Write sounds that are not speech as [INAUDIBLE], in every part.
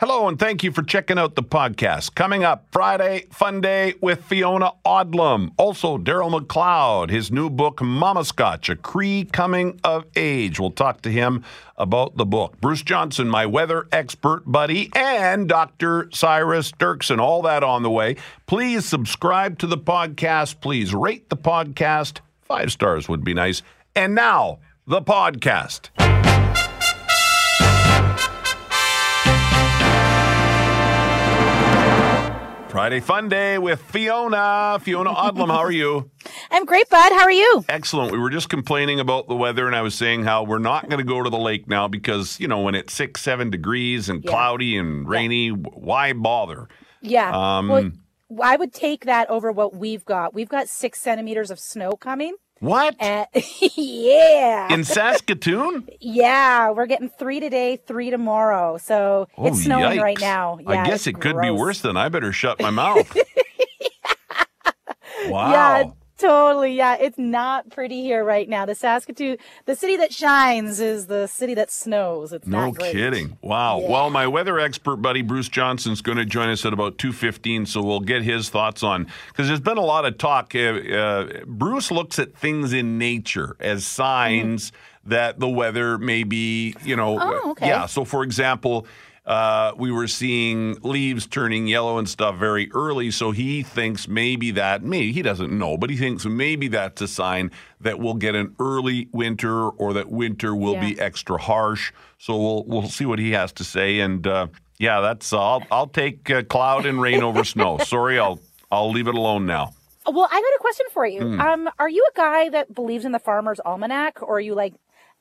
Hello, and thank you for checking out the podcast. Coming up Friday, Fun Day with Fiona Odlum. Also, Darrel McLeod, his new book, Mamaskatch, A Cree Coming of Age. We'll talk to him about the book. Bruce Johnson, my weather expert buddy, and Dr. Cyrus Dirksen. All that on the way. Please subscribe to the podcast. Please rate the podcast. Five stars would be nice. And now, the podcast. Friday Fun Day with Fiona. Fiona Odlum, how are you? [LAUGHS] I'm great, bud. How are you? Excellent. We were just complaining about the weather, and I was saying how we're not going to go to the lake now because, you know, when it's six, seven degrees and Yeah. cloudy and rainy, why bother? Yeah. Um, well, I would take that over what we've got. We've got six centimeters of snow coming. What? Uh, and [LAUGHS] yeah. In Saskatoon? yeah. We're getting three today, three tomorrow. So Oh, it's snowing right now. Yeah, I guess it could be worse than I better shut my [LAUGHS] mouth. wow. Yeah, totally. Yeah, it's not pretty here right now. The Saskatoon, the city that shines, is the city that snows. It's No kidding. Wow. Yeah. Well, my weather expert buddy Bruce Johnson's going to join us at about 2:15 so we'll get his thoughts on cuz there's been a lot of talk uh, uh, Bruce looks at things in nature as signs that the weather may be, you know, Mm-hmm. Oh, okay. yeah, so for example, uh, we were seeing leaves turning yellow and stuff very early, so he thinks maybe that, maybe he doesn't know, but he thinks maybe that's a sign that we'll get an early winter or that winter will Yeah. be extra harsh. So we'll we'll see what he has to say. And uh, yeah, that's I'll I'll take uh, cloud and rain over [LAUGHS] snow. Sorry, I'll I'll leave it alone now. Well, I got a question for you. Hmm. Um, are you a guy that believes in the farmer's almanac, or are you like,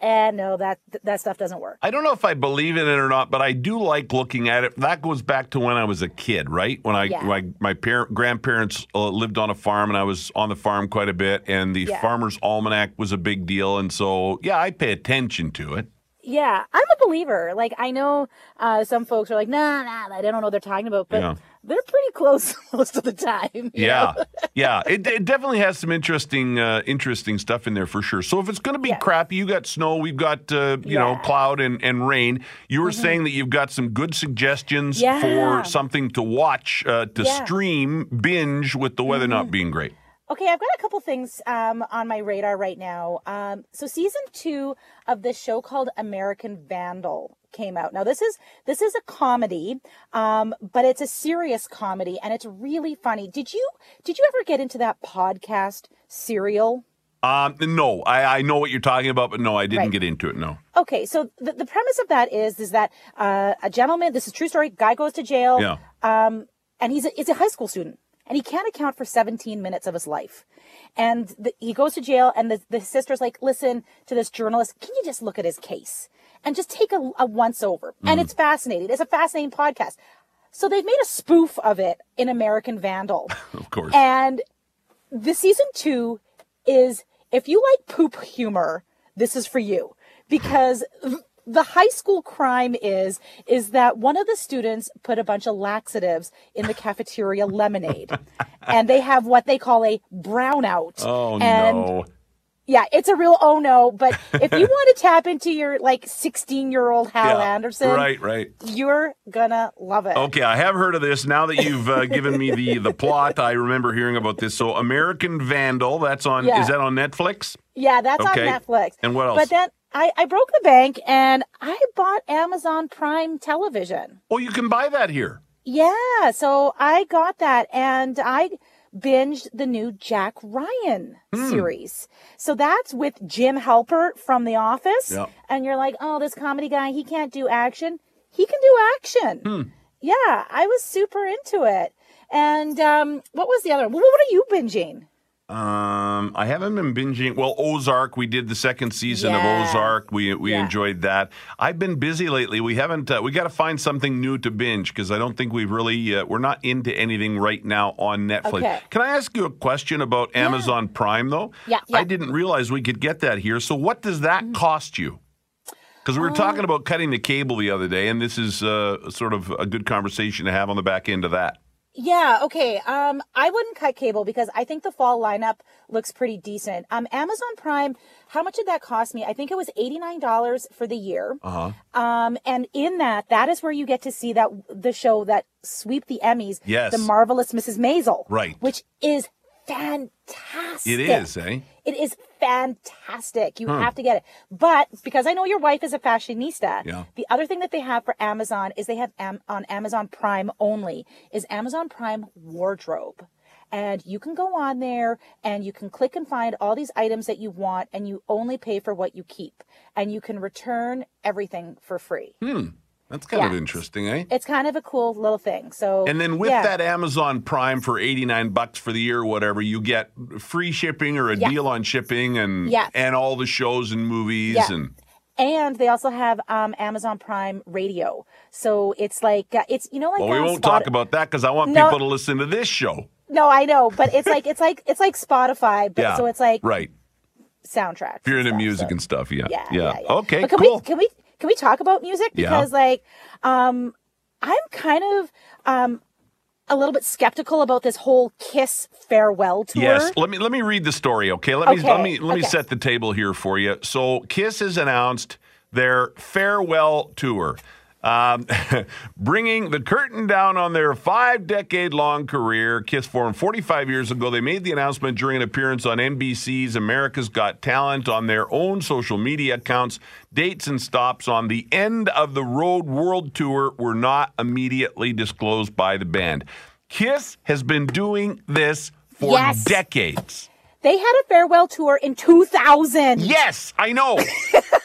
eh, no, that that stuff doesn't work? I don't know if I believe in it or not, but I do like looking at it. That goes back to when I was a kid, right? When I Yeah. my my parent grandparents uh, lived on a farm, and I was on the farm quite a bit. And the Yeah. farmer's almanac was a big deal, and so yeah, I pay attention to it. Yeah, I'm a believer. Like I know uh, some folks are like, nah, nah, I don't know what they're talking about, but Yeah. They're pretty close [LAUGHS] most of the time. Yeah, know? [LAUGHS] yeah. It, it definitely has some interesting, uh, interesting stuff in there for sure. So if it's going to be Yeah. crappy, you got snow, we've got uh, you know Yeah. Mm-hmm. cloud and, and rain. You were saying that you've got some good suggestions Yeah. for something to watch, uh, to. Mm-hmm. stream, binge with the weather not being great. Okay, I've got a couple things um, on my radar right now. Um, so season two of this show called American Vandal came out. Now this is this is a comedy, um, but it's a serious comedy and it's really funny. Did you did you ever get into that podcast Serial? Um, no, I, I know what you're talking about, but no, I didn't Right. get into it. No. Okay, so the, the premise of that is is that uh, a gentleman, this is a true story, guy goes to jail, Yeah. um, and he's a, he's a high school student, and he can't account for 17 minutes of his life, and the, he goes to jail, and the, the sister's like, listen to this journalist, can you just look at his case and just take a, a once over, and mm. it's fascinating. It's a fascinating podcast. So they've made a spoof of it in American Vandal. [LAUGHS] Of course. And the season two is if you like poop humor, this is for you because the high school crime is is that one of the students put a bunch of laxatives in the cafeteria lemonade, [LAUGHS] and they have what they call a brownout. oh and no. Yeah, it's a real oh no. But [LAUGHS] if you want to tap into your like sixteen year old Hal Yeah. Anderson, Right, right. you're gonna love it. Okay, I have heard of this. Now that you've uh, given me the the plot, I remember hearing about this. So, American Vandal. That's on. Yeah. Is that on Netflix? Yeah, that's Okay. on Netflix. And what else? But then I, I broke the bank and I bought Amazon Prime Television. Oh, you can buy that here. Yeah, so I got that and I binged the new Jack Ryan Hmm. series. So that's with Jim Halpert from The Office. Yeah. And you're like, oh, this comedy guy, he can't do action. He can do action. Hmm. Yeah, I was super into it. And um, what was the other what are you binging? Um, I haven't been binging. Well, Ozark. We did the second season Yeah. of Ozark. We we Yeah. enjoyed that. I've been busy lately. We haven't. Uh, we got to find something new to binge because I don't think we've really. Uh, we're not into anything right now on Netflix. Okay. Can I ask you a question about Amazon Prime though? Yeah, yeah. I didn't realize we could get that here. So, what does that Mm-hmm. cost you? Because we were Uh, talking about cutting the cable the other day, and this is uh, sort of a good conversation to have on the back end of that. Yeah, okay. Um, I wouldn't cut cable because I think the fall lineup looks pretty decent. Um, Amazon Prime, how much did that cost me? I think it was $89 for the year. Uh-huh. Um, and in that, that is where you get to see that the show that sweep the Emmys, Yes. The Marvelous Mrs. Maisel. Right. Which is fantastic. It is, eh? It is fantastic. You have to get it. But because I know your wife is a fashionista, Yeah. the other thing that they have for Amazon is they have am- on Amazon Prime only is Amazon Prime wardrobe. And you can go on there and you can click and find all these items that you want and you only pay for what you keep. And you can return everything for free. Hmm. That's kind of interesting, eh? It's kind of a cool little thing. So And then with yeah. that Amazon Prime for 89 bucks for the year or whatever, you get free shipping or a Yeah. deal on shipping and Yes. and all the shows and movies Yeah. and And they also have um, Amazon Prime Radio. So it's like uh, it's you know like well, we um, won't Spot- talk about that because I want No. people to listen to this show. No, I know, but it's like it's like it's like Spotify, but Yeah. so it's like right. soundtrack. If you're into stuff, music so- and stuff, yeah. yeah, yeah, yeah. Okay, But can cool. we can we can we talk about music Yeah. because like um I'm kind of um a little bit skeptical about this whole Kiss farewell tour. Yes, let me let me read the story, okay? Let me let me let me okay. set the table here for you. So, Kiss has announced their farewell tour. Um, [LAUGHS] bringing the curtain down on their five decade long career. Kiss formed 45 years ago. They made the announcement during an appearance on NBC's America's Got Talent on their own social media accounts. Dates and stops on the end of the Road World Tour were not immediately disclosed by the band. Kiss has been doing this for Yes. decades. They had a farewell tour in 2000. Yes, I know. [LAUGHS]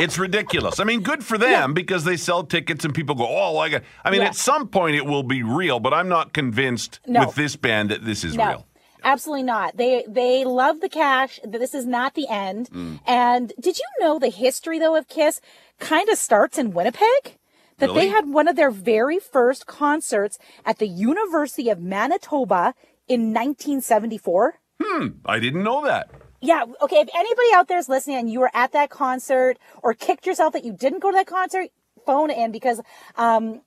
it's ridiculous. I mean, good for them because they sell tickets and people go, "Oh, I got." I mean, Yeah. at some point it will be real, but I'm not convinced No. with this band that this is No, real. absolutely not. They they love the cash. This is not the end. Mm. And did you know the history though of Kiss kind of starts in Winnipeg? That Really? they had one of their very first concerts at the University of Manitoba in 1974. Hmm, I didn't know that. Yeah, okay. If anybody out there is listening and you were at that concert or kicked yourself that you didn't go to that concert, phone in because, um,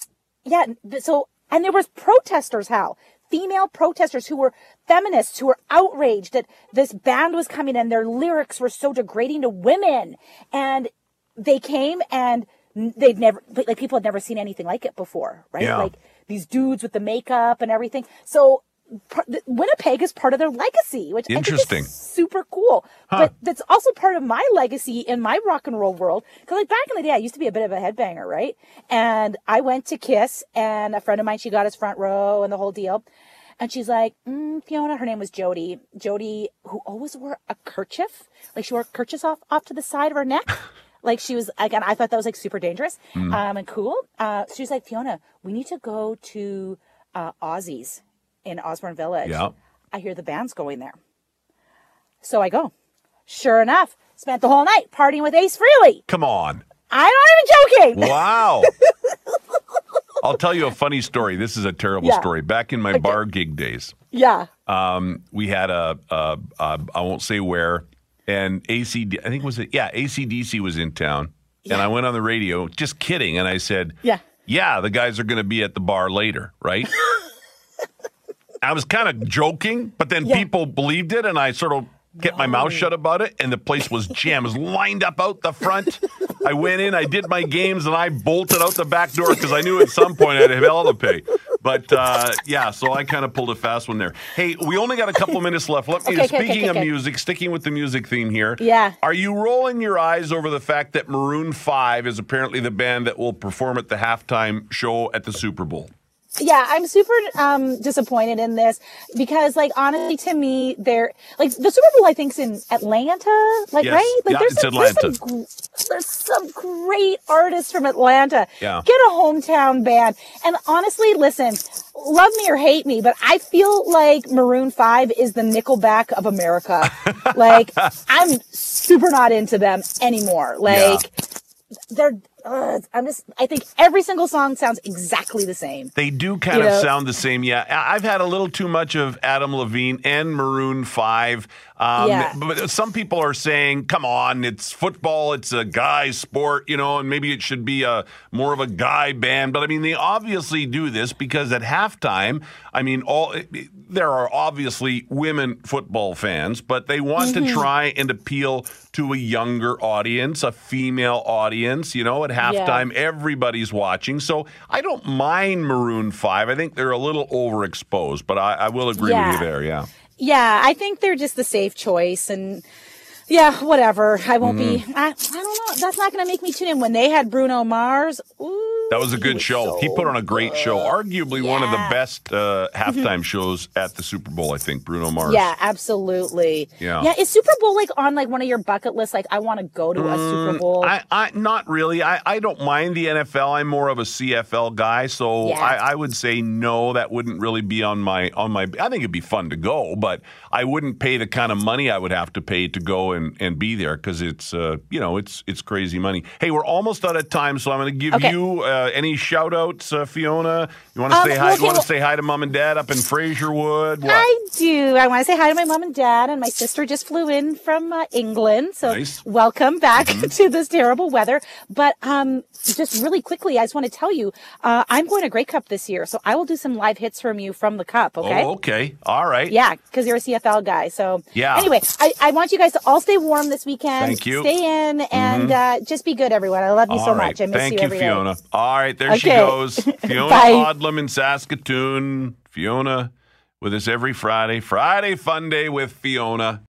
yeah. So, and there was protesters, how female protesters who were feminists who were outraged that this band was coming and their lyrics were so degrading to women, and they came and they'd never like people had never seen anything like it before, right? Yeah. Like these dudes with the makeup and everything. So. Winnipeg is part of their legacy, which I think is Interesting. super cool. But that's also part of my legacy in my rock and roll world. Because like back in the day, I used to be a bit of a headbanger, right? And I went to Kiss, and a friend of mine, she got us front row and the whole deal. And she's like, mm, Fiona, her name was Jody. Jody, who always wore a kerchief, like she wore kerchiefs off off to the side of her neck. [LAUGHS] Like she was again, I thought that was like super dangerous um, and cool. Uh, she's like, Fiona, we need to go to uh, Ozzy's in Osborne Village. Yeah. I hear the band's going there. So I go. Sure enough, spent the whole night partying with Ace Frehley. Come on. I'm not even joking. Wow. [LAUGHS] I'll tell you a funny story. This is a terrible Yeah. story. Back in my bar gig days, Yeah. um, we had a, a, a I won't say where, and ACD, I think was it, yeah, ACDC was in town. And I went on the radio, just kidding, and I said, Yeah. yeah, the guys are going to be at the bar later, right? [LAUGHS] I was kind of joking, but then Yeah. people believed it, and I sort of kept my mouth shut about it, and the place was jammed, It was lined up out the front. I went in, I did my games, and I bolted out the back door because I knew at some point I'd have hell to pay. But uh, yeah, so I kind of pulled a fast one there. Hey, we only got a couple minutes left. Let me. Okay, speaking okay, of okay. music, sticking with the music theme here. Yeah. Are you rolling your eyes over the fact that Maroon Five is apparently the band that will perform at the halftime show at the Super Bowl? Yeah, I'm super um disappointed in this because like honestly to me they're like the Super Bowl I think's in Atlanta, like Yes. right? Like Yeah, there's some, there's some there's some great artists from Atlanta. Yeah. Get a hometown band. And honestly, listen, love me or hate me, but I feel like Maroon 5 is the Nickelback of America. [LAUGHS] like I'm super not into them anymore. Like they're uh, I'm just, I think every single song sounds exactly the same. They do kind You of know? sound the same. Yeah, I've had a little too much of Adam Levine and Maroon Five. Um, Yeah. But some people are saying, "Come on, it's football. It's a guy sport, you know, and maybe it should be a more of a guy band." But I mean, they obviously do this because at halftime, I mean, all there are obviously women football fans, but they want Mm-hmm. to try and appeal to a younger audience, a female audience. You know, at halftime, everybody's watching. So I don't mind Maroon 5. I think they're a little overexposed, but I, I will agree Yeah. with you there. Yeah. Yeah, I think they're just the safe choice, and yeah, whatever. I won't be. Mm-hmm. I, I don't know. That's not going to make me tune in. When they had Bruno Mars, ooh, That was a good show. so he put on a great show. Arguably one of the best uh, [LAUGHS] halftime shows at the Super Bowl, I think, Bruno Mars. Yeah, absolutely. Yeah. Yeah. Is Super Bowl like on like one of your bucket lists? Like, I want to go to a Super Bowl. Mm, I, I not really. I, I don't mind the NFL. I'm more of a CFL guy, so Yeah. I, I would say no. That wouldn't really be on my on my. I think it'd be fun to go, but I wouldn't pay the kind of money I would have to pay to go and, and be there because it's uh, you know it's it's crazy money. Hey, we're almost out of time, so I'm going to give Okay. you uh, any shout outs, uh, Fiona. You want to Um, say hi? well, you want to okay, say hi to mom and dad up in Fraserwood? What? I do. I want to say hi to my mom and dad, and my sister just flew in from uh, England. So Nice. Mm-hmm. welcome back [LAUGHS] to this terrible weather. But um, just really quickly, I just want to tell you, uh, I'm going to Grey Cup this year, so I will do some live hits from you from the Cup. Okay. Oh, okay. All right. Yeah, because you're a CFL guy. So Yeah. Anyway, I, I want you guys to all stay warm this weekend. Thank you. Stay in and uh, just be good, everyone. I love you so All right. much. I miss Thank you you, every day. Fiona. All right, there she goes. [LAUGHS] Fiona. Odlum in Saskatoon. Fiona with us every Friday. Friday Fun Day with Fiona.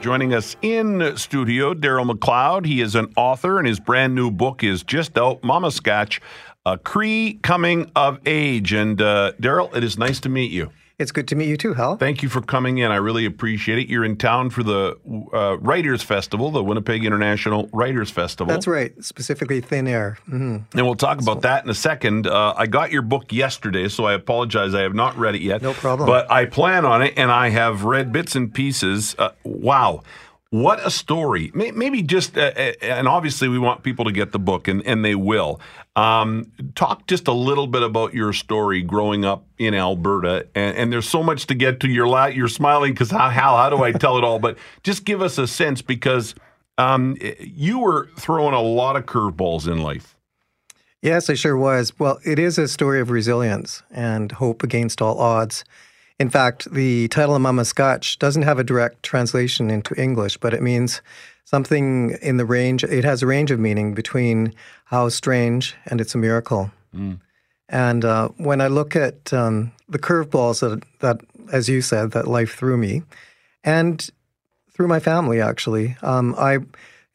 Joining us in studio, Darrel McLeod. He is an author, and his brand new book is just out, Mamaskatch, A Cree Coming of Age. And uh, Darrel, it is nice to meet you. It's good to meet you too, Hal. Thank you for coming in. I really appreciate it. You're in town for the uh, Writers Festival, the Winnipeg International Writers Festival. That's right, specifically thin air. hmm And we'll talk about that in a second. Uh, I got your book yesterday, so I apologize. I have not read it yet. No problem. But I plan on it, and I have read bits and pieces. Uh, wow. What a story. Maybe just, uh, uh, and obviously we want people to get the book, and, and they will. Um, talk just a little bit about your story growing up in Alberta. And, and there's so much to get to. You're, la- you're smiling because how, how, how do I tell it all? But just give us a sense because um, you were throwing a lot of curveballs in life. Yes, I sure was. Well, it is a story of resilience and hope against all odds. In fact, the title of Mamaskatch doesn't have a direct translation into English, but it means something in the range, it has a range of meaning between how strange and it's a miracle. And uh, when I look at um, the curveballs that, that, as you said, that life threw me, and through my family, actually, um, I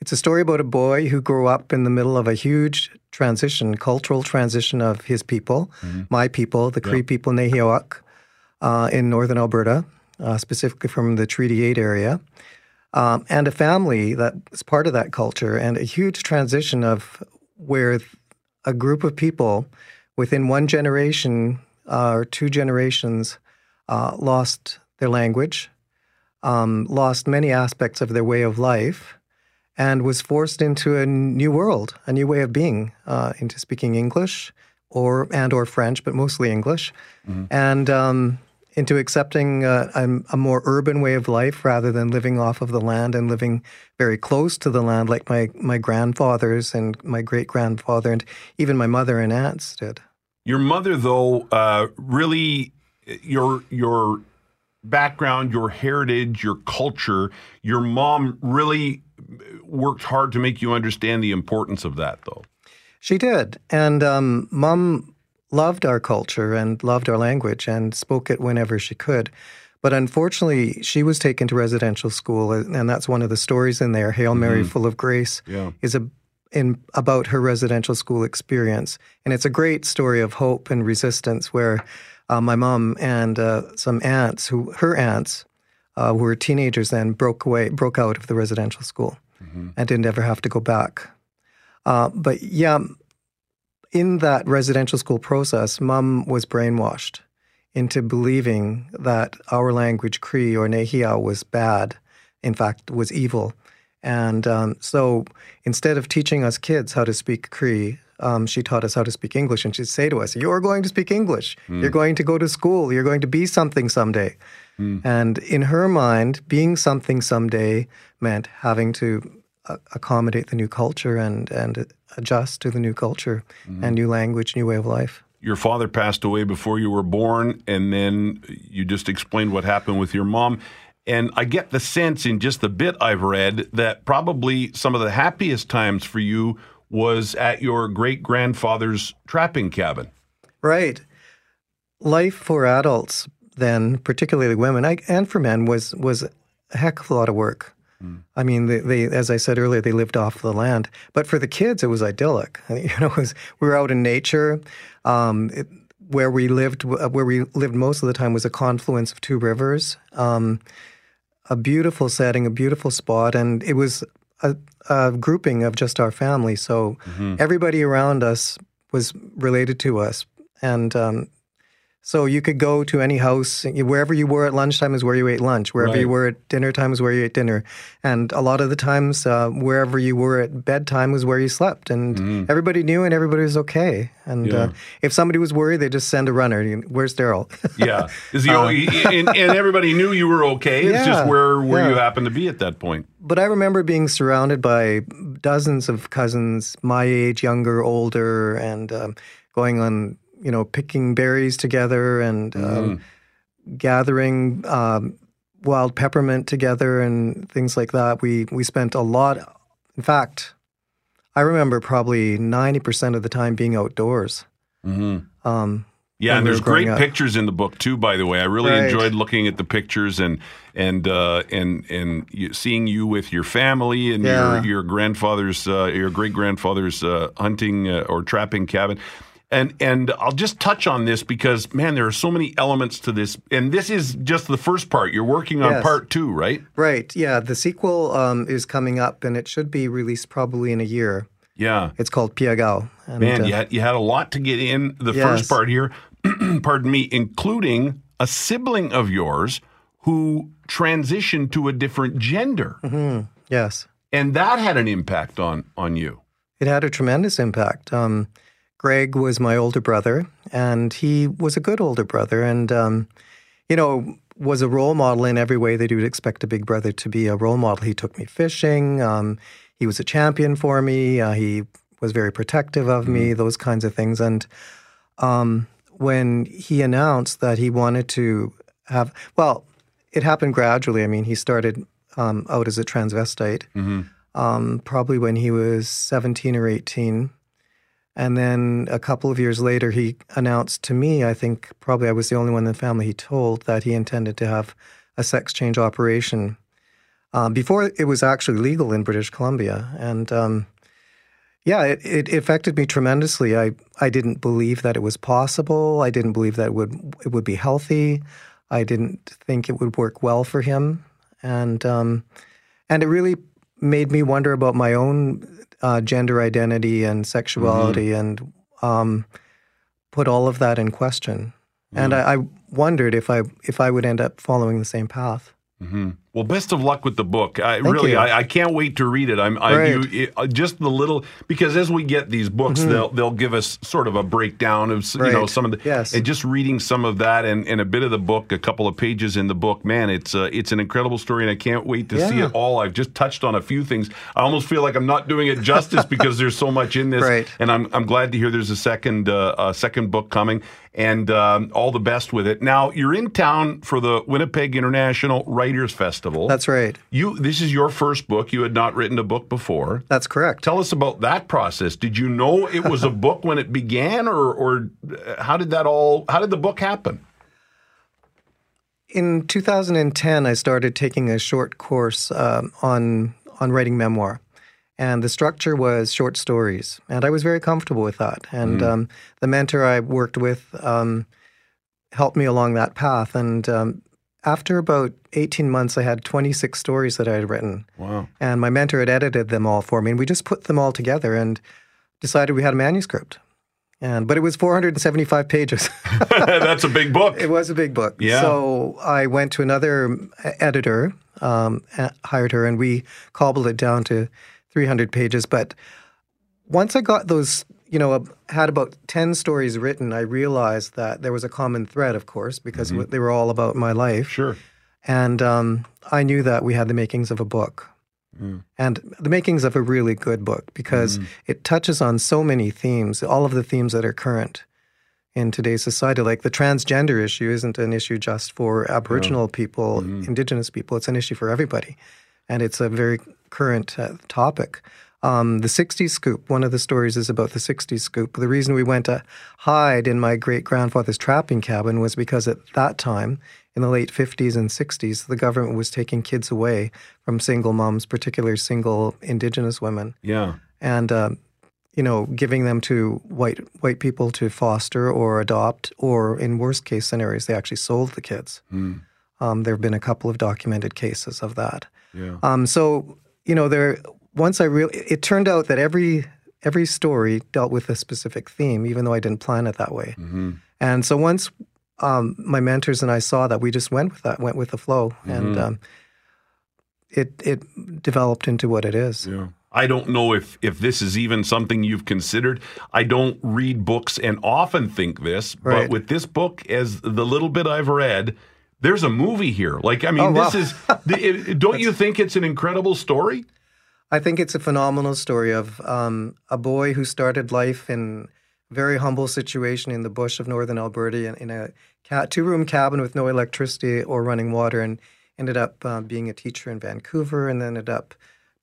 it's a story about a boy who grew up in the middle of a huge transition, cultural transition of his people, my people, the Cree people, Nehiyawak, uh, in northern Alberta, uh, specifically from the Treaty 8 area, um, and a family that was part of that culture, and a huge transition of where a group of people within one generation uh, or two generations uh, lost their language, um, lost many aspects of their way of life, and was forced into a new world, a new way of being, uh, into speaking English or and or French, but mostly English, and um, into accepting uh, a, a more urban way of life rather than living off of the land and living very close to the land, like my my grandfathers and my great grandfather and even my mother and aunts did. Your mother, though, uh, really your your background, your heritage, your culture, your mom really worked hard to make you understand the importance of that, though. She did. And um, mom loved our culture and loved our language and spoke it whenever she could. But unfortunately, she was taken to residential school, and that's one of the stories in there. Hail Mary, full of grace, Yeah. is a, in about her residential school experience, and it's a great story of hope and resistance. Where uh, my mom and uh, some aunts, who her aunts, uh, who were teenagers then, broke away, broke out of the residential school, and didn't ever have to go back. Uh, but yeah, in that residential school process, mom was brainwashed into believing that our language, Cree or Nehiyaw, was bad, in fact, was evil. And um, so instead of teaching us kids how to speak Cree, um, she taught us how to speak English. And she'd say to us, You're going to speak English. You're going to go to school. You're going to be something someday. And in her mind, being something someday meant having to accommodate the new culture and, and adjust to the new culture mm-hmm. and new language, new way of life. Your father passed away before you were born, and then you just explained what happened with your mom. And I get the sense in just the bit I've read that probably some of the happiest times for you was at your great grandfather's trapping cabin. Right. Life for adults then, particularly women I, and for men, was was a heck of a lot of work. I mean, they, they, as I said earlier, they lived off the land. But for the kids, it was idyllic. [LAUGHS] You know, it was, we were out in nature. Um, it, where we lived, where we lived most of the time, was a confluence of two rivers. Um, a beautiful setting, a beautiful spot, and it was a, a grouping of just our family. So everybody around us was related to us, and um, so you could go to any house, wherever you were at lunchtime is where you ate lunch. Wherever Right. you were at dinner time is where you ate dinner, and a lot of the times, uh, wherever you were at bedtime was where you slept, and everybody knew, and everybody was okay. And Yeah. uh, if somebody was worried, they just send a runner. Where's Darrel? [LAUGHS] Yeah, is the and, and everybody knew you were okay. It's just Yeah, where where you happened to be at that point. But I remember being surrounded by dozens of cousins, my age, younger, older, and um, going on, you know, picking berries together and um, gathering um, wild peppermint together and things like that. We we spent a lot. In fact, I remember probably ninety percent of the time being outdoors. Um, Yeah, and there's great up. pictures in the book too. By the way, I really Right. enjoyed looking at the pictures and and uh, and and you, seeing you with your family and Yeah. your your grandfather's uh, your great grandfather's uh, hunting uh, or trapping cabin. And and I'll just touch on this because man, there are so many elements to this, and this is just the first part. You're working on Yes. part two, right? right. Yeah. The sequel um, is coming up, and it should be released probably in a year. Yeah. It's called Peyakow. And, Man, uh, you had you had a lot to get in the Yes. first part here. [CLEARS THROAT] pardon me, including a sibling of yours who transitioned to a different gender, yes. and that had an impact on on you. It had a tremendous impact. Um, Greg was my older brother, and he was a good older brother, and um, you know was a role model in every way that you would expect a big brother to be a role model. He took me fishing. Um, he was a champion for me. Uh, he was very protective of me. Those kinds of things. And um, when he announced that he wanted to have, well, it happened gradually. I mean, he started um, out as a transvestite um, probably when he was 17 or 18. And then a couple of years later, he announced to me, I think probably I was the only one in the family he told, that he intended to have a sex change operation um, before it was actually legal in British Columbia. And um, yeah, it, it affected me tremendously. I, I didn't believe that it was possible. I didn't believe that it would, it would be healthy. I didn't think it would work well for him. And, um, and it really made me wonder about my own uh, gender identity and sexuality and um, put all of that in question. And I, I wondered if I if I would end up following the same path. Well, best of luck with the book. I really, you. I, I can't wait to read it. I'm, I, you, it, uh, just the little because as we get these books, they'll they'll give us sort of a breakdown of you know Mm-hmm. Some of the Yes. and just reading some of that and, and a bit of the book, a couple of pages in the book. Man, it's uh, it's an incredible story, and I can't wait to see it all. I've just touched on a few things. I almost feel like I'm not doing it justice because there's so much in [LAUGHS] this, Right. and I'm I'm glad to hear there's a second uh, a second book coming, and um, all the best with it. Now you're in town for the Winnipeg International Writers Festival. That's right. You. This is your first book. You had not written a book before. That's correct. Tell us about that process. Did you know it was a book when it began, or or uh, how did that all? How did the book happen? In 2010, I started taking a short course um, on on writing memoir, and the structure was short stories, and I was very comfortable with that. And um, the mentor I worked with um, helped me along that path. And um, after about 18 months, I had 26 stories that I had written, Wow. and my mentor had edited them all for me, and we just put them all together and decided we had a manuscript. And but it was 475 pages. [LAUGHS] [LAUGHS] That's a big book. It was a big book. Yeah. So I went to another editor, um, hired her, and we cobbled it down to 300 pages. But once I got those, you know, had about 10 stories written, I realized that there was a common thread, of course, because Mm-hmm. they were all about my life. Sure. And um, I knew that we had the makings of a book. And the makings of a really good book because it touches on so many themes, all of the themes that are current in today's society. Like the transgender issue isn't an issue just for Aboriginal people, Indigenous people, it's an issue for everybody. And it's a very current uh, topic. Um, the 60s scoop, one of the stories is about the 60s scoop. The reason we went to hide in my great grandfather's trapping cabin was because at that time, in the late 50s and 60s, the government was taking kids away from single moms, particularly single Indigenous women, Yeah. and um, you know, giving them to white white people to foster or adopt, or in worst case scenarios, they actually sold the kids. Um, there have been a couple of documented cases of that. Yeah. Um, so you know, there once I really, it turned out that every every story dealt with a specific theme, even though I didn't plan it that way. And so once um, my mentors and I saw that, we just went with that, went with the flow, and um, it it developed into what it is. Yeah. I don't know if if this is even something you've considered. I don't read books and often think this, but with this book, as the little bit I've read, there's a movie here. Like, I mean, Oh, wow. this is. don't [LAUGHS] you think it's an incredible story? I think it's a phenomenal story of um, a boy who started life in very humble situation in the bush of northern Alberta in, in a ca- two-room cabin with no electricity or running water, and ended up uh, being a teacher in Vancouver, and then ended up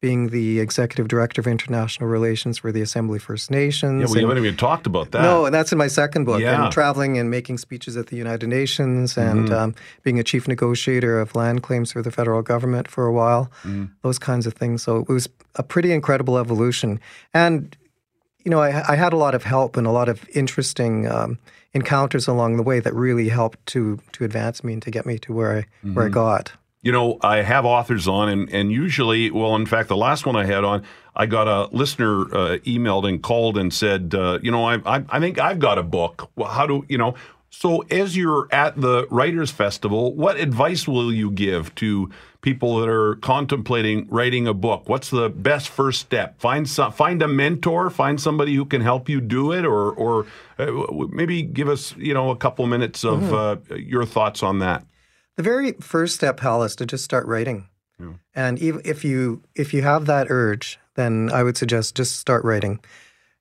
being the executive director of international relations for the Assembly First Nations. Yeah, we and- haven't even talked about that. no, and that's in my second book. Yeah. And traveling and making speeches at the United Nations and Mm-hmm. um, being a chief negotiator of land claims for the federal government for a while, Mm. those kinds of things. So it was a pretty incredible evolution. And, you know, I, I had a lot of help and a lot of interesting um, encounters along the way that really helped to to advance me and to get me to where I where I Mm-hmm. got. You know, I have authors on, and, and usually, well, in fact, the last one I had on, I got a listener uh, emailed and called and said, uh, you know, I, I, I think I've got a book. Well, how do, you know, so as you're at the Writers Festival, what advice will you give to people that are contemplating writing a book? What's the best first step? Find some, find a mentor, find somebody who can help you do it, or, or uh, maybe give us, you know, a couple minutes of uh, your thoughts on that. The very first step, Hal, is to just start writing. And if you if you have that urge, then I would suggest just start writing,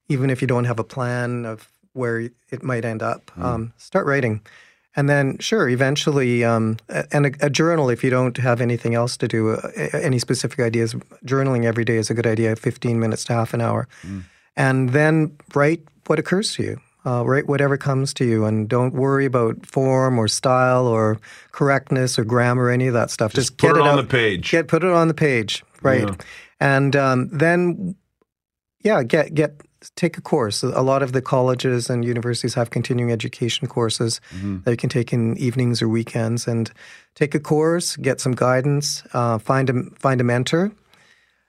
even if you don't have a plan of where it might end up. Um, start writing, and then sure, eventually, um, and a, a journal. If you don't have anything else to do, uh, any specific ideas, journaling every day is a good idea. Fifteen minutes to half an hour, and then write what occurs to you. Uh, write whatever comes to you, and don't worry about form or style or correctness or grammar, or any of that stuff. Just, put get it on out- the page. Get put it on the page, right? Yeah. And um, then, yeah, get get take a course. A lot of the colleges and universities have continuing education courses Mm-hmm. that you can take in evenings or weekends, and take a course, get some guidance, uh, find a find a mentor,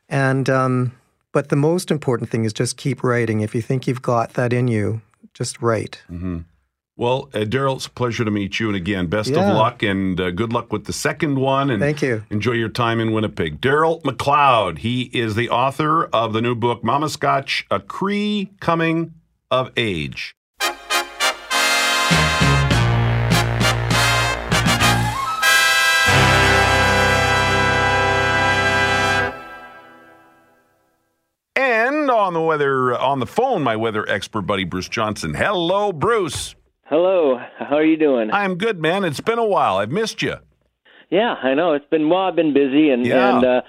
and um, but the most important thing is just keep writing. If you think you've got that in you, just write. Well, uh, Darrel, it's a pleasure to meet you. And again, best Yeah. of luck and uh, good luck with the second one. And Thank you. Enjoy your time in Winnipeg. Darrel McLeod, he is the author of the new book, Mamaskatch, A Cree Coming of Age. And on the weather, on the phone, my weather expert buddy Bruce Johnson. Hello, Bruce. Hello, how are you doing? I'm good, man. It's been a while. I've missed you. yeah, I know it's been well. I've been busy and Yeah. and uh,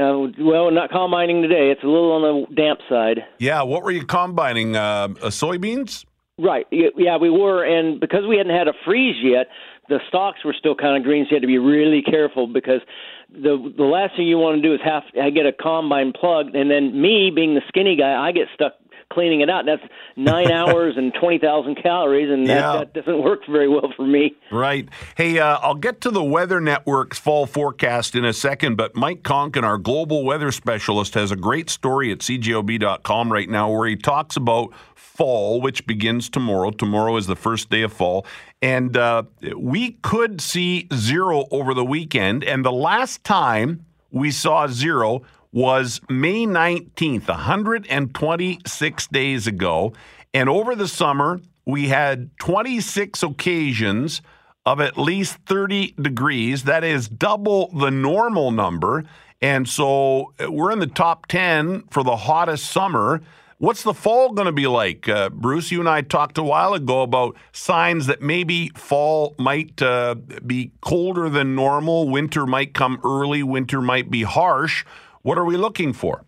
uh, well, not combining today. It's a little on the damp side. Yeah, what were you combining? Uh, uh, soybeans? Right. Yeah, we were, and because we hadn't had a freeze yet, the stalks were still kind of green. So you had to be really careful because the the last thing you want to do is have I get a combine plugged, and then me being the skinny guy, I get stuck cleaning it out. That's nine [LAUGHS] hours and twenty thousand calories, and that, Yeah. that doesn't work very well for me. Right. Hey, uh, I'll get to the Weather Network's fall forecast in a second, but Mike Conkin, our global weather specialist, has a great story at cjob.com right now where he talks about fall, which begins tomorrow. Tomorrow is the first day of fall. And uh, we could see zero over the weekend. And the last time we saw zero was May 19th, 126 days ago. And over the summer, we had 26 occasions of at least 30 degrees. That is double the normal number. And so uh, we're in the top 10 for the hottest summer. What's the fall going to be like? Uh, Bruce, you and I talked a while ago about signs that maybe fall might uh, be colder than normal, winter might come early, winter might be harsh. What are we looking for?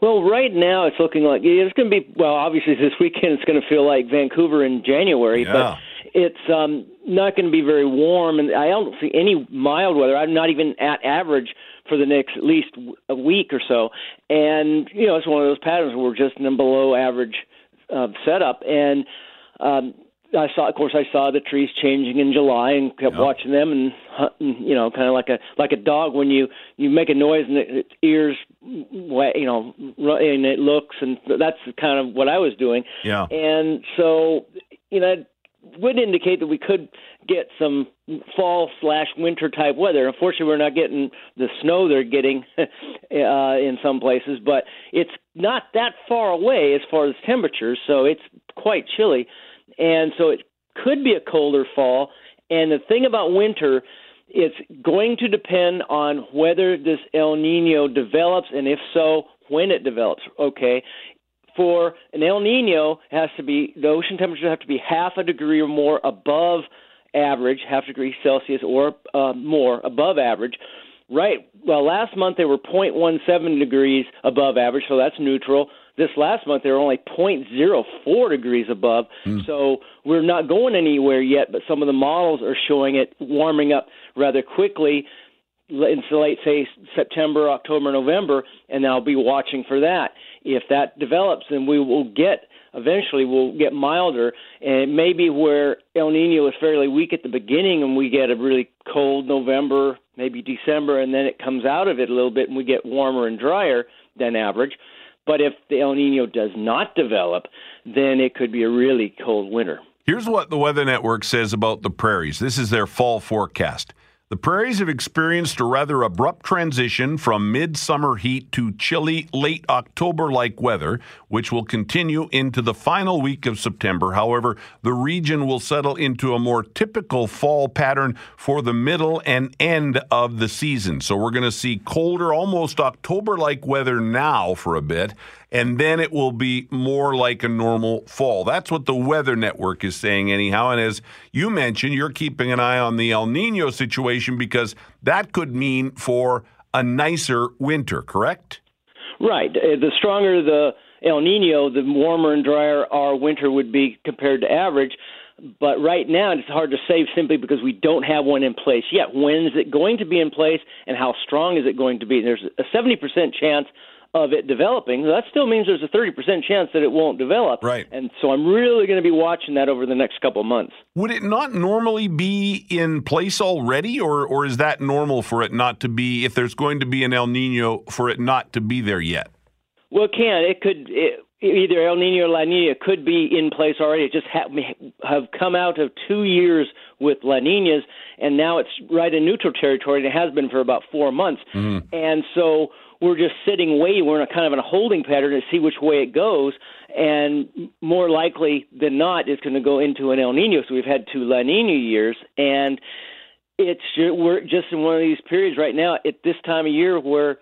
Well, right now it's looking like it's going to be. Well, obviously this weekend it's going to feel like Vancouver in January, Yeah. but it's um, not going to be very warm, and I don't see any mild weather. I'm not even at average for the next at least a week or so, and you know it's one of those patterns where we're just in a below average uh, setup, and um, I saw, of course, I saw the trees changing in July and kept Yeah. watching them and hunting, you know, kind of like a like a dog when you you make a noise and it, its ears, you know, and it looks, and that's kind of what I was doing. Yeah. And so, you know, would indicate that we could get some fall slash winter type weather. Unfortunately, we're not getting the snow they're getting [LAUGHS] uh, in some places, but it's not that far away as far as temperatures, so it's quite chilly, and so it could be a colder fall. And the thing about winter, it's going to depend on whether this El Nino develops, and if so, when it develops. Okay, for an El Nino it has to be the ocean temperatures have to be half a degree or more above average, half degree Celsius or uh, more above average. Right. Well, last month they were 0.17 degrees above average, so that's neutral. This last month they were only 0.04 degrees above, so we're not going anywhere yet. But some of the models are showing it warming up rather quickly in so late say September, October, November, and I'll be watching for that. If that develops, then we will get eventually we'll get milder, and maybe where El Nino is fairly weak at the beginning, and we get a really cold November, maybe December, and then it comes out of it a little bit, and we get warmer and drier than average. But if the El Nino does not develop, then it could be a really cold winter. Here's what the Weather Network says about the prairies. This is their fall forecast. The prairies have experienced a rather abrupt transition from midsummer heat to chilly late October like weather, which will continue into the final week of September. However, the region will settle into a more typical fall pattern for the middle and end of the season. So we're going to see colder, almost October like weather now for a bit and then it will be more like a normal fall. That's what the Weather Network is saying, anyhow. And as you mentioned, you're keeping an eye on the El Nino situation because that could mean for a nicer winter, correct? Right. Uh, The stronger the El Nino, the warmer and drier our winter would be compared to average. But right now, it's hard to say simply because we don't have one in place yet. When is it going to be in place, and how strong is it going to be? There's a 70% chance of it developing. That still means there's a 30% chance that it won't develop. Right. And so I'm really going to be watching that over the next couple of months. Would it not normally be in place already, or, or is that normal for it not to be, if there's going to be an El Nino, for it not to be there yet? Well, it can. It could. It, either El Nino or La Nina could be in place already. It just ha- have come out of two years with La Ninas, and now it's right in neutral territory, and it has been for about four months. Mm-hmm. And so we're just sitting waiting. We're in a kind of in a holding pattern to see which way it goes. And more likely than not, it's going to go into an El Nino. So we've had two La Nina years, and it's we're just in one of these periods right now at this time of year where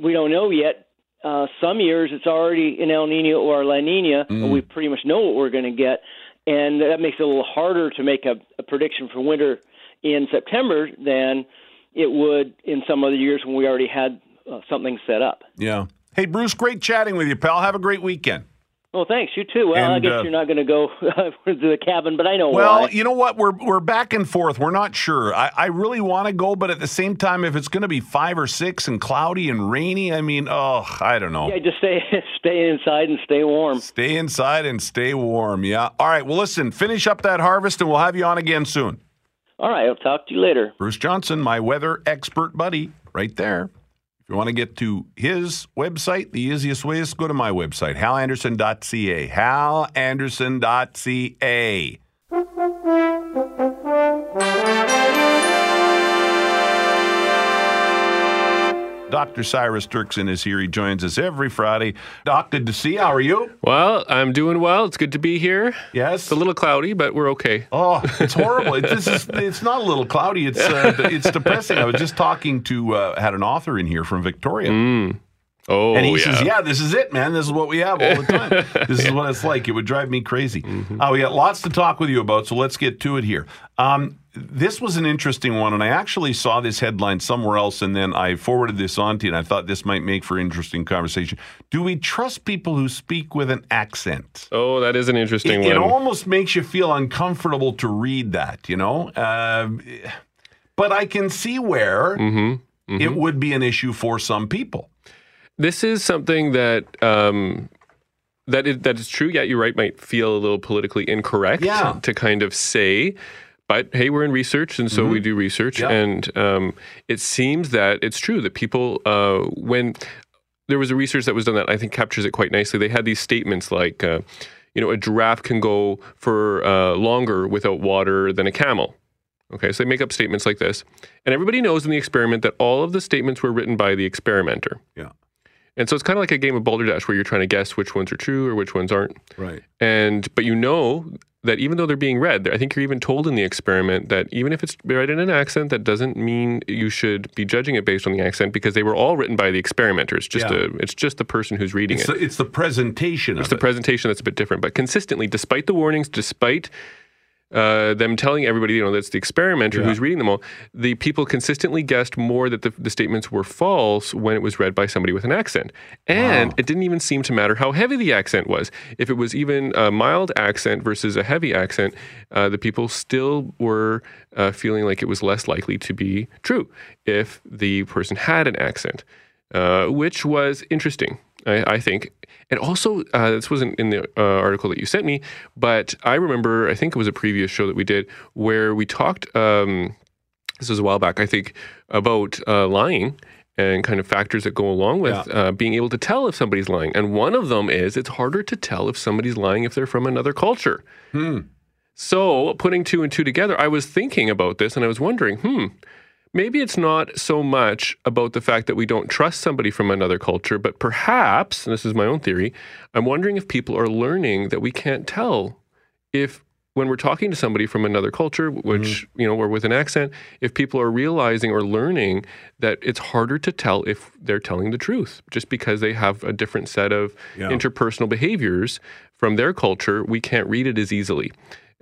we don't know yet. Uh, some years it's already an El Nino or La Nina, and we pretty much know what we're going to get, and that makes it a little harder to make a, a prediction for winter in September than it would in some other years when we already had uh, something set up. Yeah. Hey, Bruce, great chatting with you, pal. Have a great weekend. Well, thanks. You too. Well, I guess uh, you're not going to go [LAUGHS] to the cabin, but I know Well, why. you know what? We're we're back and forth. We're not sure. I, I really want to go, but at the same time, if it's going to be five or six and cloudy and rainy, I mean, oh, I don't know. Yeah, just stay [LAUGHS] stay inside and stay warm. Stay inside and stay warm. Yeah. All right. Well, listen. Finish up that harvest, and we'll have you on again soon. All right, I'll talk to you later. Bruce Johnson, my weather expert buddy, right there. If you want to get to his website, the easiest way is to go to my website, halanderson.ca. Halanderson.ca. Dr. Cyrus Dirksen is here. He joins us every Friday. Doc, good to see you. How are you? Well, I'm doing well. It's good to be here. Yes. It's a little cloudy, but we're okay. Oh, it's horrible. It, this is, [LAUGHS] it's not a little cloudy. It's uh, it's depressing. I was just talking to uh, had an author in here from Victoria, Oh, and he yeah. says, "Yeah, this is it, man. This is what we have all the time. [LAUGHS] This is what it's like. It would drive me crazy." Mm-hmm. Uh, we got lots to talk with you about, so let's get to it here. Um, this was an interesting one, and I actually saw this headline somewhere else, and then I forwarded this on to you, and I thought this might make for interesting conversation. Do we trust people who speak with an accent? Oh, that is an interesting it, it almost makes you feel uncomfortable to read that, you know. Um but I can see where Mm-hmm. it would be an issue for some people. This is something that um, that is, that is true. Yeah, you're right. Might feel a little politically incorrect Yeah. to kind of say. But hey, we're in research, and so we do research, Mm-hmm. Yeah. and um, it seems that it's true that people, uh, when there was a research that was done that I think captures it quite nicely. They had these statements like, uh, you know, a giraffe can go for uh, longer without water than a camel. Okay, so they make up statements like this, and everybody knows in the experiment that all of the statements were written by the experimenter. Yeah. And so it's kind of like a game of balderdash where you're trying to guess which ones are true or which ones aren't. Right. And but you know that even though they're being read, I think you're even told in the experiment that even if it's read in an accent, that doesn't mean you should be judging it based on the accent because they were all written by the experimenters. Just Yeah. a, it's just the person who's reading It's it. the, it's the presentation It's the it. presentation that's a bit different, but consistently, despite the warnings, despite uh, them telling everybody, you know, that's the experimenter Yeah. who's reading them all, the people consistently guessed more that the, the statements were false when it was read by somebody with an accent. And Wow. it didn't even seem to matter how heavy the accent was. If it was even a mild accent versus a heavy accent, uh, the people still were uh, feeling like it was less likely to be true if the person had an accent, uh, which was interesting. I, I think. And also, uh, this wasn't in the uh, article that you sent me, but I remember, I think it was a previous show that we did where we talked, um, this was a while back, I think, about uh, lying and kind of factors that go along with uh, being able to tell if somebody's lying. And one of them is it's harder to tell if somebody's lying if they're from another culture. So, putting two and two together, I was thinking about this and I was wondering, hmm, maybe it's not so much about the fact that we don't trust somebody from another culture, but perhaps, and this is my own theory, I'm wondering if people are learning that we can't tell if when we're talking to somebody from another culture, which, mm-hmm. you know, or with an accent, if people are realizing or learning that it's harder to tell if they're telling the truth just because they have a different set of Yeah. interpersonal behaviors from their culture, we can't read it as easily.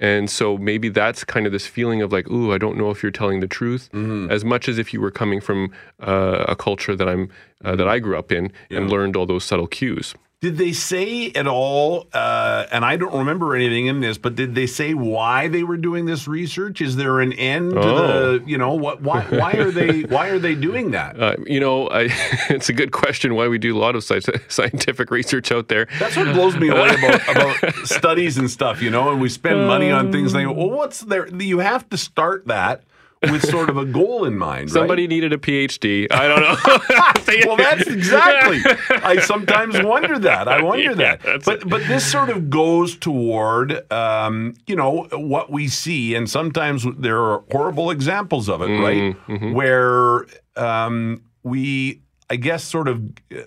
And so maybe that's kind of this feeling of like, ooh, I don't know if you're telling the truth, as much as if you were coming from uh, a culture that I'm uh, that I grew up in and learned all those subtle cues. Did they say at all, uh, and I don't remember anything in this, but did they say why they were doing this research? Is there an end to Oh. the, you know, what? Why, why are they? [LAUGHS] Why are they doing that? Uh, you know, I, [LAUGHS] it's a good question why we do a lot of scientific research out there. That's what blows me away about, [LAUGHS] about studies and stuff, you know. And we spend money on things. Like, well, what's there? You have to start that with sort of a goal in mind. Somebody right? needed a PhD. I don't know. [LAUGHS] well, that's exactly. I [LAUGHS] sometimes wonder that. I wonder Yeah, that. But but this sort of goes toward, um, you know, what we see, and sometimes there are horrible examples of it, right? Where um, we, I guess, sort of uh,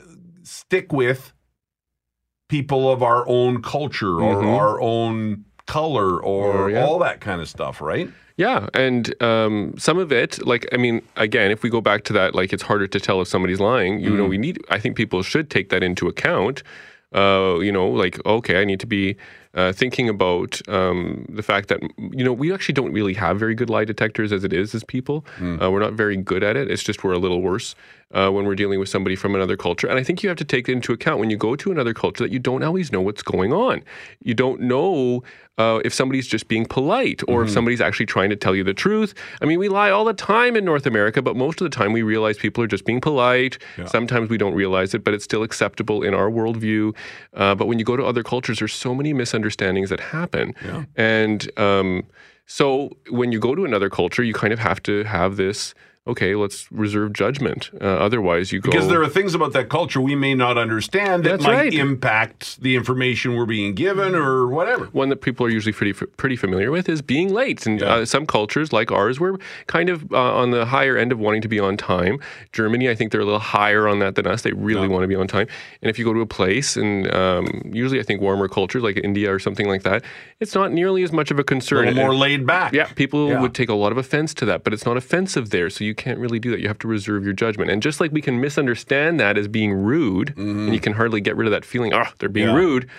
stick with people of our own culture or Mhm. our own color or Or, yeah. all that kind of stuff, right? Yeah, and um, some of it, like I mean, again, if we go back to that, like it's harder to tell if somebody's lying. You know, we need. I think people should take that into account. Uh, you know, like okay, I need to be uh, thinking about um, the fact that you know we actually don't really have very good lie detectors as it is as people. Uh, we're not very good at it. It's just we're a little worse uh, when we're dealing with somebody from another culture. And I think you have to take into account when you go to another culture that you don't always know what's going on. You don't know uh, if somebody's just being polite or if somebody's actually trying to tell you the truth. I mean, we lie all the time in North America, but most of the time we realize people are just being polite. Sometimes we don't realize it, but it's still acceptable in our worldview. Uh, but when you go to other cultures, there's so many misunderstandings that happen. And um, so when you go to another culture, you kind of have to have this. Okay, let's reserve judgment. Uh, otherwise, you go Because there are things about that culture we may not understand that That's might right. impact the information we're being given or whatever. one that people are usually pretty pretty familiar with is being late. And uh, some cultures, like ours, we're kind of uh, on the higher end of wanting to be on time. Germany, I think they're a little higher on that than us. They really want to be on time. And if you go to a place, and um, usually I think warmer cultures like India or something like that, it's not nearly as much of a A concern. little more And- laid back. yeah, people Yeah. would take a lot of offense to that, but it's not offensive there, so you can't really do that. You have to reserve your judgment. And just like we can misunderstand that as being rude, and you can hardly get rid of that feeling, oh, they're being Mm-hmm. Yeah. rude,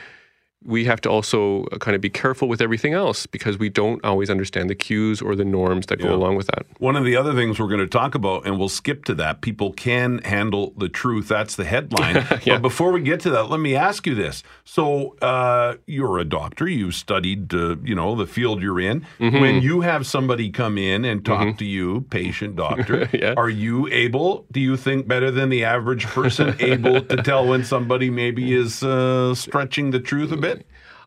we have to also kind of be careful with everything else because we don't always understand the cues or the norms that Yeah. go along with that. One of the other things we're going to talk about, and we'll skip to that, people can handle the truth. That's the headline. [LAUGHS] Yeah. But before we get to that, let me ask you this. So uh, you're a doctor. You've studied, uh, you know, the field you're in. Mm-hmm. When you have somebody come in and talk to you, patient doctor, [LAUGHS] Yeah. are you able, do you think, better than the average person, able to tell when somebody maybe is uh, stretching the truth a bit?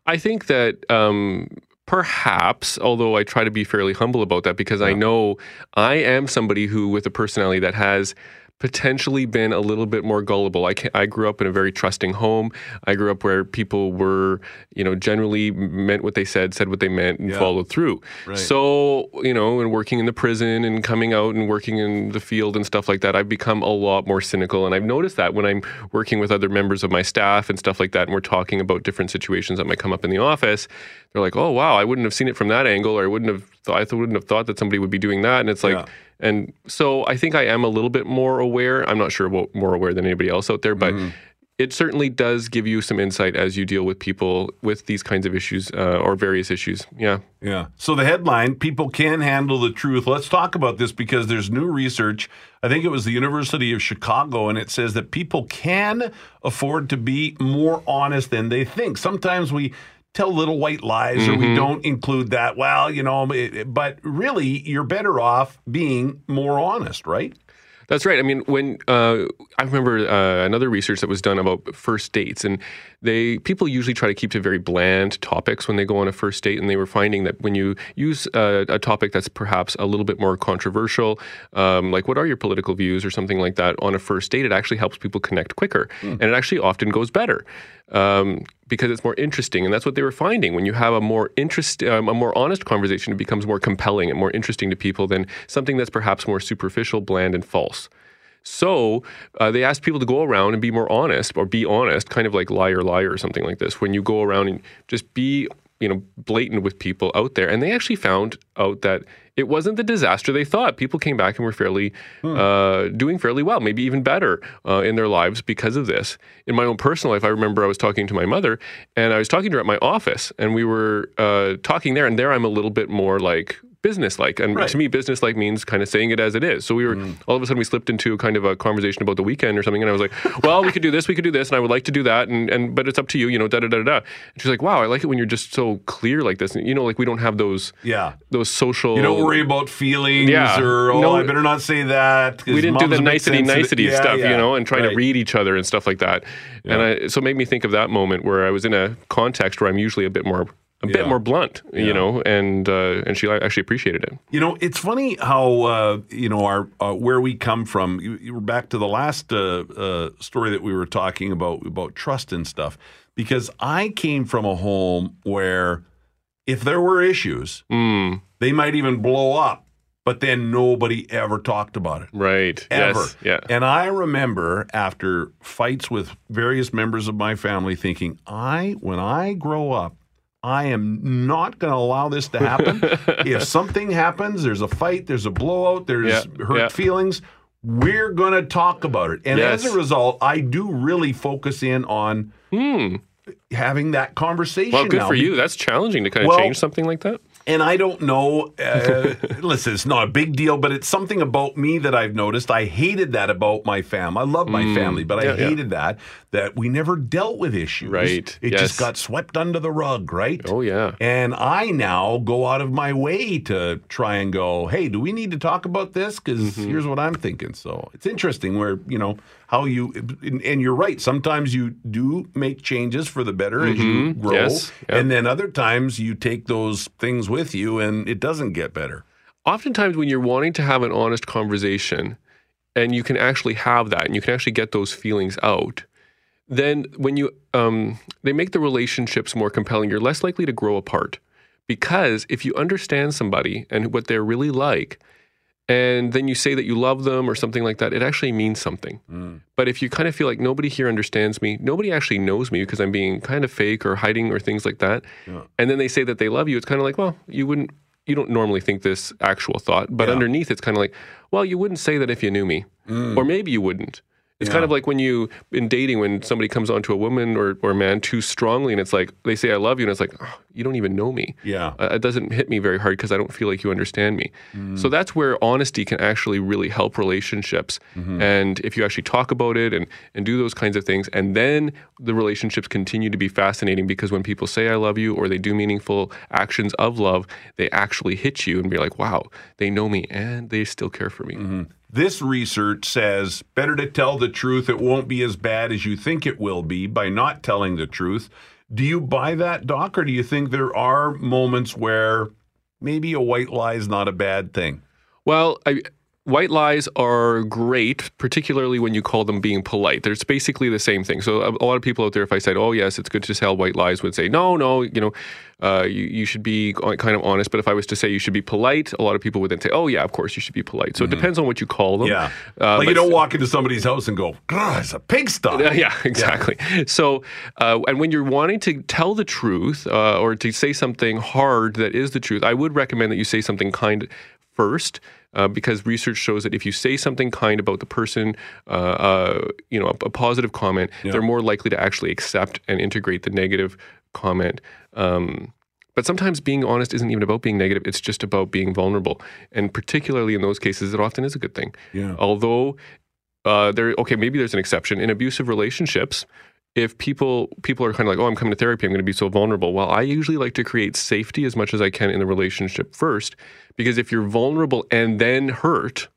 I think that um, perhaps, although I try to be fairly humble about that because I know I am somebody who, with a personality that has potentially been a little bit more gullible. I, I grew up in a very trusting home. I grew up where people were, you know, generally meant what they said, said what they meant, and Yeah. followed through. Right. So, you know, and working in the prison and coming out and working in the field and stuff like that, I've become a lot more cynical. And I've noticed that when I'm working with other members of my staff and stuff like that, and we're talking about different situations that might come up in the office, they're like, "Oh, wow, I wouldn't have seen it from that angle, or I wouldn't have, I wouldn't have thought that somebody would be doing that." And it's like, Yeah. and so I think I am a little bit more aware. I'm not sure more aware than anybody else out there, but. It certainly does give you some insight as you deal with people with these kinds of issues uh, or various issues. Yeah. Yeah. So the headline, people can handle the truth. Let's talk about this because there's new research. I think it was the University of Chicago, and it says that people can afford to be more honest than they think. Sometimes we tell little white lies or we don't include that. Well, you know, it- but really, you're better off being more honest, right? That's right. I mean, when uh, I remember uh, another research that was done about first dates, and they people usually try to keep to very bland topics when they go on a first date, and they were finding that when you use uh, a topic that's perhaps a little bit more controversial, um, like what are your political views or something like that, on a first date, it actually helps people connect quicker, and it actually often goes better. Um, because it's more interesting, and that's what they were finding. When you have a more interest, um, a more honest conversation, it becomes more compelling and more interesting to people than something that's perhaps more superficial, bland, and false. So uh, they asked people to go around and be more honest, or be honest, kind of like liar, liar, or something like this. When you go around and just be, you know, blatant with people out there, and they actually found out that it wasn't the disaster they thought. People came back and were fairly uh, doing fairly well, maybe even better uh, in their lives because of this. In my own personal life, I remember I was talking to my mother, and I was talking to her at my office, and we were uh, talking there. And there, I'm a little bit more like business like and Right. to me business like means kind of saying it as it is so we were mm. all of a sudden we slipped into kind of a conversation about the weekend or something and i was like well we could do this we could do this and i would like to do that and, and but it's up to you you know da da da da and she's like wow i like it when you're just so clear like this and you know like we don't have those Yeah. those social You don't worry about feelings Yeah. or, oh, No. I better not say that. we didn't do the nicety nicety Yeah, stuff, yeah. you know, and trying Right. to read each other and stuff like that. And I, so it made me think of that moment where I was in a context where I'm usually a bit more a Yeah. bit more blunt, Yeah. you know, and uh, and she actually appreciated it. You know, it's funny how uh, you know our uh, where we come from. You, you were back to the last uh, uh, story that we were talking about about trust and stuff. Because I came from a home where if there were issues, Mm, they might even blow up, but then nobody ever talked about it. right. Ever. Yes. Yeah. And I remember after fights with various members of my family thinking, I, when I grow up, I am not going to allow this to happen. [LAUGHS] if something happens, there's a fight, there's a blowout, there's Yeah, hurt yeah. feelings, we're going to talk about it. And as a result, I do really focus in on Hmm. having that conversation. Well, good now. for you. That's challenging to kind of Well- change something like that. And I don't know. Uh, [LAUGHS] listen, it's not a big deal, but it's something about me that I've noticed. I hated that about my fam. I love my family, but Mm. Yeah, I yeah. hated that that we never dealt with issues. Right, It yes. just got swept under the rug, right? Oh yeah. And I now go out of my way to try and go, hey, do we need to talk about this? Because Mm-hmm. here's what I'm thinking. So it's interesting where, you know, how you, and, and you're right. Sometimes you do make changes for the better as you grow. Mm-hmm. Yes, yeah. And then other times you take those things with you and it doesn't get better. oftentimes when you're wanting to have an honest conversation and you can actually have that and you can actually get those feelings out then when you um, they make the relationships more compelling you're less likely to grow apart because if you understand somebody and what they're really like and then you say that you love them or something like that it actually means something. Mm. But if you kind of feel like nobody here understands me nobody actually knows me because i'm being kind of fake or hiding or things like that and then they say that they love you it's kind of like well you wouldn't you don't normally think this actual thought but Yeah. underneath it's kind of like well you wouldn't say that if you knew me. Mm. Or maybe you wouldn't it's kind of like when you in dating when somebody comes onto a woman or, or a man too strongly and it's like they say i love you and it's like oh, you don't even know me Yeah. uh, it doesn't hit me very hard because I don't feel like you understand me. So mm. that's where honesty can actually really help relationships. Mm-hmm. And if you actually talk about it and, and do those kinds of things, and then the relationships continue to be fascinating because when people say I love you or they do meaningful actions of love, they actually hit you and be like, wow, they know me and they still care for me. Mm-hmm. This research says better to tell the truth. It won't be as bad as you think it will be by not telling the truth. Do you buy that, Doc, or do you think there are moments where maybe a white lie is not a bad thing? Well, I, white lies are great, particularly when you call them being polite. There's basically the same thing. So a, a lot of people out there, if I said, "Oh yes, it's good to tell white lies," would say, "No, no, you know, uh, you, you should be kind of honest." But if I was to say you should be polite, a lot of people would then say, "Oh yeah, of course you should be polite." So it depends on what you call them. Yeah. Uh, like you don't walk into somebody's house and go, God, it's a pigsty. Uh, [LAUGHS] yeah, exactly. So, uh, and when you're wanting to tell the truth uh, or to say something hard that is the truth, I would recommend that you say something kind first. Uh, because research shows that if you say something kind about the person, uh, uh, you know, a, a positive comment, they're more likely to actually accept and integrate the negative comment. Um, but sometimes being honest isn't even about being negative; it's just about being vulnerable, and particularly in those cases, it often is a good thing. Yeah. Although uh, there, okay, maybe there's an exception in abusive relationships. If people people are kind of like, oh, I'm coming to therapy, I'm going to be so vulnerable. Well, I usually like to create safety as much as I can in the relationship first, because if you're vulnerable and then hurt,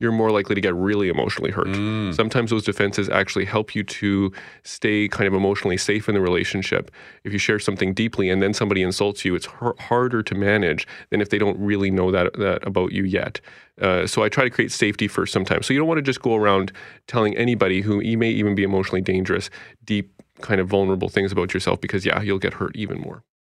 you're more likely to get really emotionally hurt. Sometimes those defenses actually help you to stay kind of emotionally safe in the relationship. If you share something deeply and then somebody insults you, it's har- harder to manage than if they don't really know that, that about you yet. Uh, so I try to create safety first sometimes. So you don't want to just go around telling anybody who you may even be emotionally dangerous, deep, kind of vulnerable things about yourself because, yeah, you'll get hurt even more.